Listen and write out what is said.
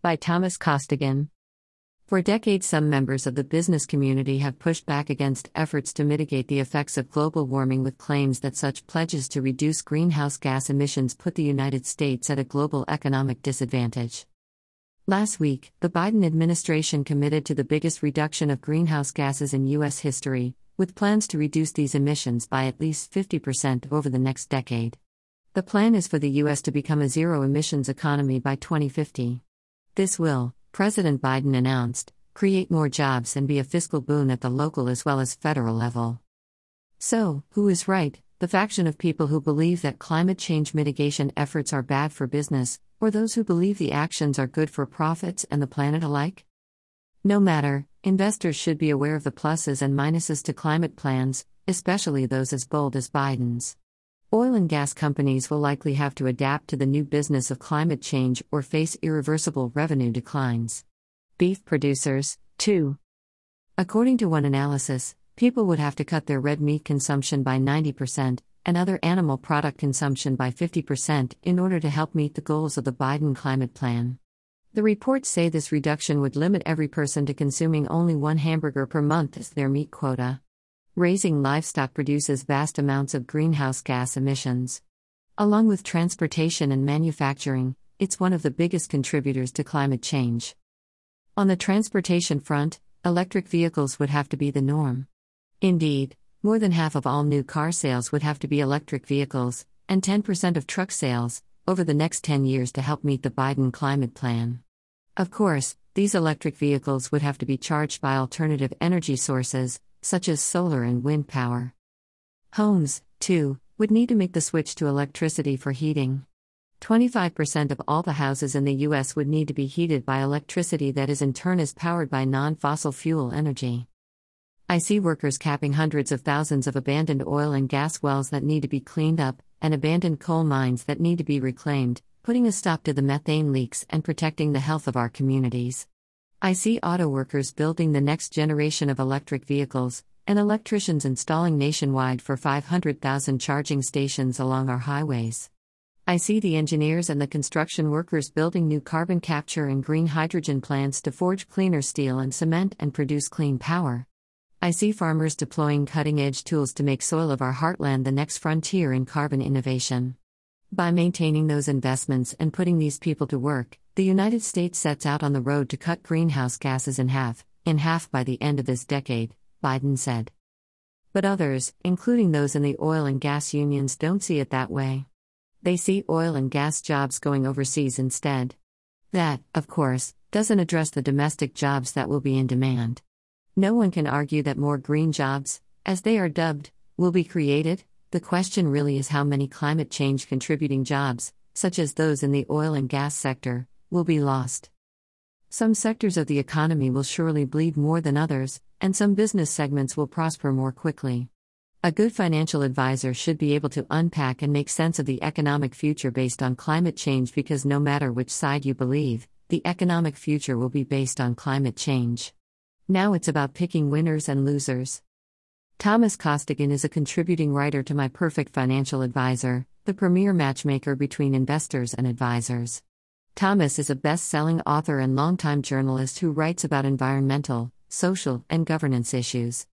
By Thomas Costigan. For decades, some members of the business community have pushed back against efforts to mitigate the effects of global warming with claims that such pledges to reduce greenhouse gas emissions put the United States at a global economic disadvantage. Last week, the Biden administration committed to the biggest reduction of greenhouse gases in U.S. history, with plans to reduce these emissions by at least 50% over the next decade. The plan is for the U.S. to become a zero emissions economy by 2050. This will, President Biden announced, create more jobs and be a fiscal boon at the local as well as federal level. So, who is right, the faction of people who believe that climate change mitigation efforts are bad for business, or those who believe the actions are good for profits and the planet alike? No matter, investors should be aware of the pluses and minuses to climate plans, especially those as bold as Biden's. Oil and gas companies will likely have to adapt to the new business of climate change or face irreversible revenue declines. Beef producers, too. According to one analysis, people would have to cut their red meat consumption by 90% and other animal product consumption by 50% in order to help meet the goals of the Biden climate plan. The reports say this reduction would limit every person to consuming only one hamburger per month as their meat quota. Raising livestock produces vast amounts of greenhouse gas emissions. Along with transportation and manufacturing, it's one of the biggest contributors to climate change. On the transportation front, electric vehicles would have to be the norm. Indeed, more than half of all new car sales would have to be electric vehicles, and 10% of truck sales, over the next 10 years to help meet the Biden climate plan. Of course, these electric vehicles would have to be charged by alternative energy sources, such as solar and wind power. Homes, too, would need to make the switch to electricity for heating. 25% of all the houses in the U.S. would need to be heated by electricity that is in turn is powered by non fossil fuel energy. I see workers capping hundreds of thousands of abandoned oil and gas wells that need to be cleaned up, and abandoned coal mines that need to be reclaimed, putting a stop to the methane leaks and protecting the health of our communities. I see auto workers building the next generation of electric vehicles, and electricians installing nationwide for 500,000 charging stations along our highways. I see the engineers and the construction workers building new carbon capture and green hydrogen plants to forge cleaner steel and cement and produce clean power. I see farmers deploying cutting edge tools to make soil of our heartland the next frontier in carbon innovation. By maintaining those investments and putting these people to work, the United States sets out on the road to cut greenhouse gases in half, in half by the end of this decade, Biden said. But others, including those in the oil and gas unions, don't see it that way. They see oil and gas jobs going overseas instead. That, of course, doesn't address the domestic jobs that will be in demand. No one can argue that more green jobs, as they are dubbed, will be created. The question really is how many climate change contributing jobs, such as those in the oil and gas sector, will be lost. Some sectors of the economy will surely bleed more than others, and some business segments will prosper more quickly. A good financial advisor should be able to unpack and make sense of the economic future based on climate change because no matter which side you believe, the economic future will be based on climate change. Now it's about picking winners and losers. Thomas Costigan is a contributing writer to My Perfect Financial Advisor, the premier matchmaker between investors and advisors. Thomas is a best selling author and longtime journalist who writes about environmental, social, and governance issues.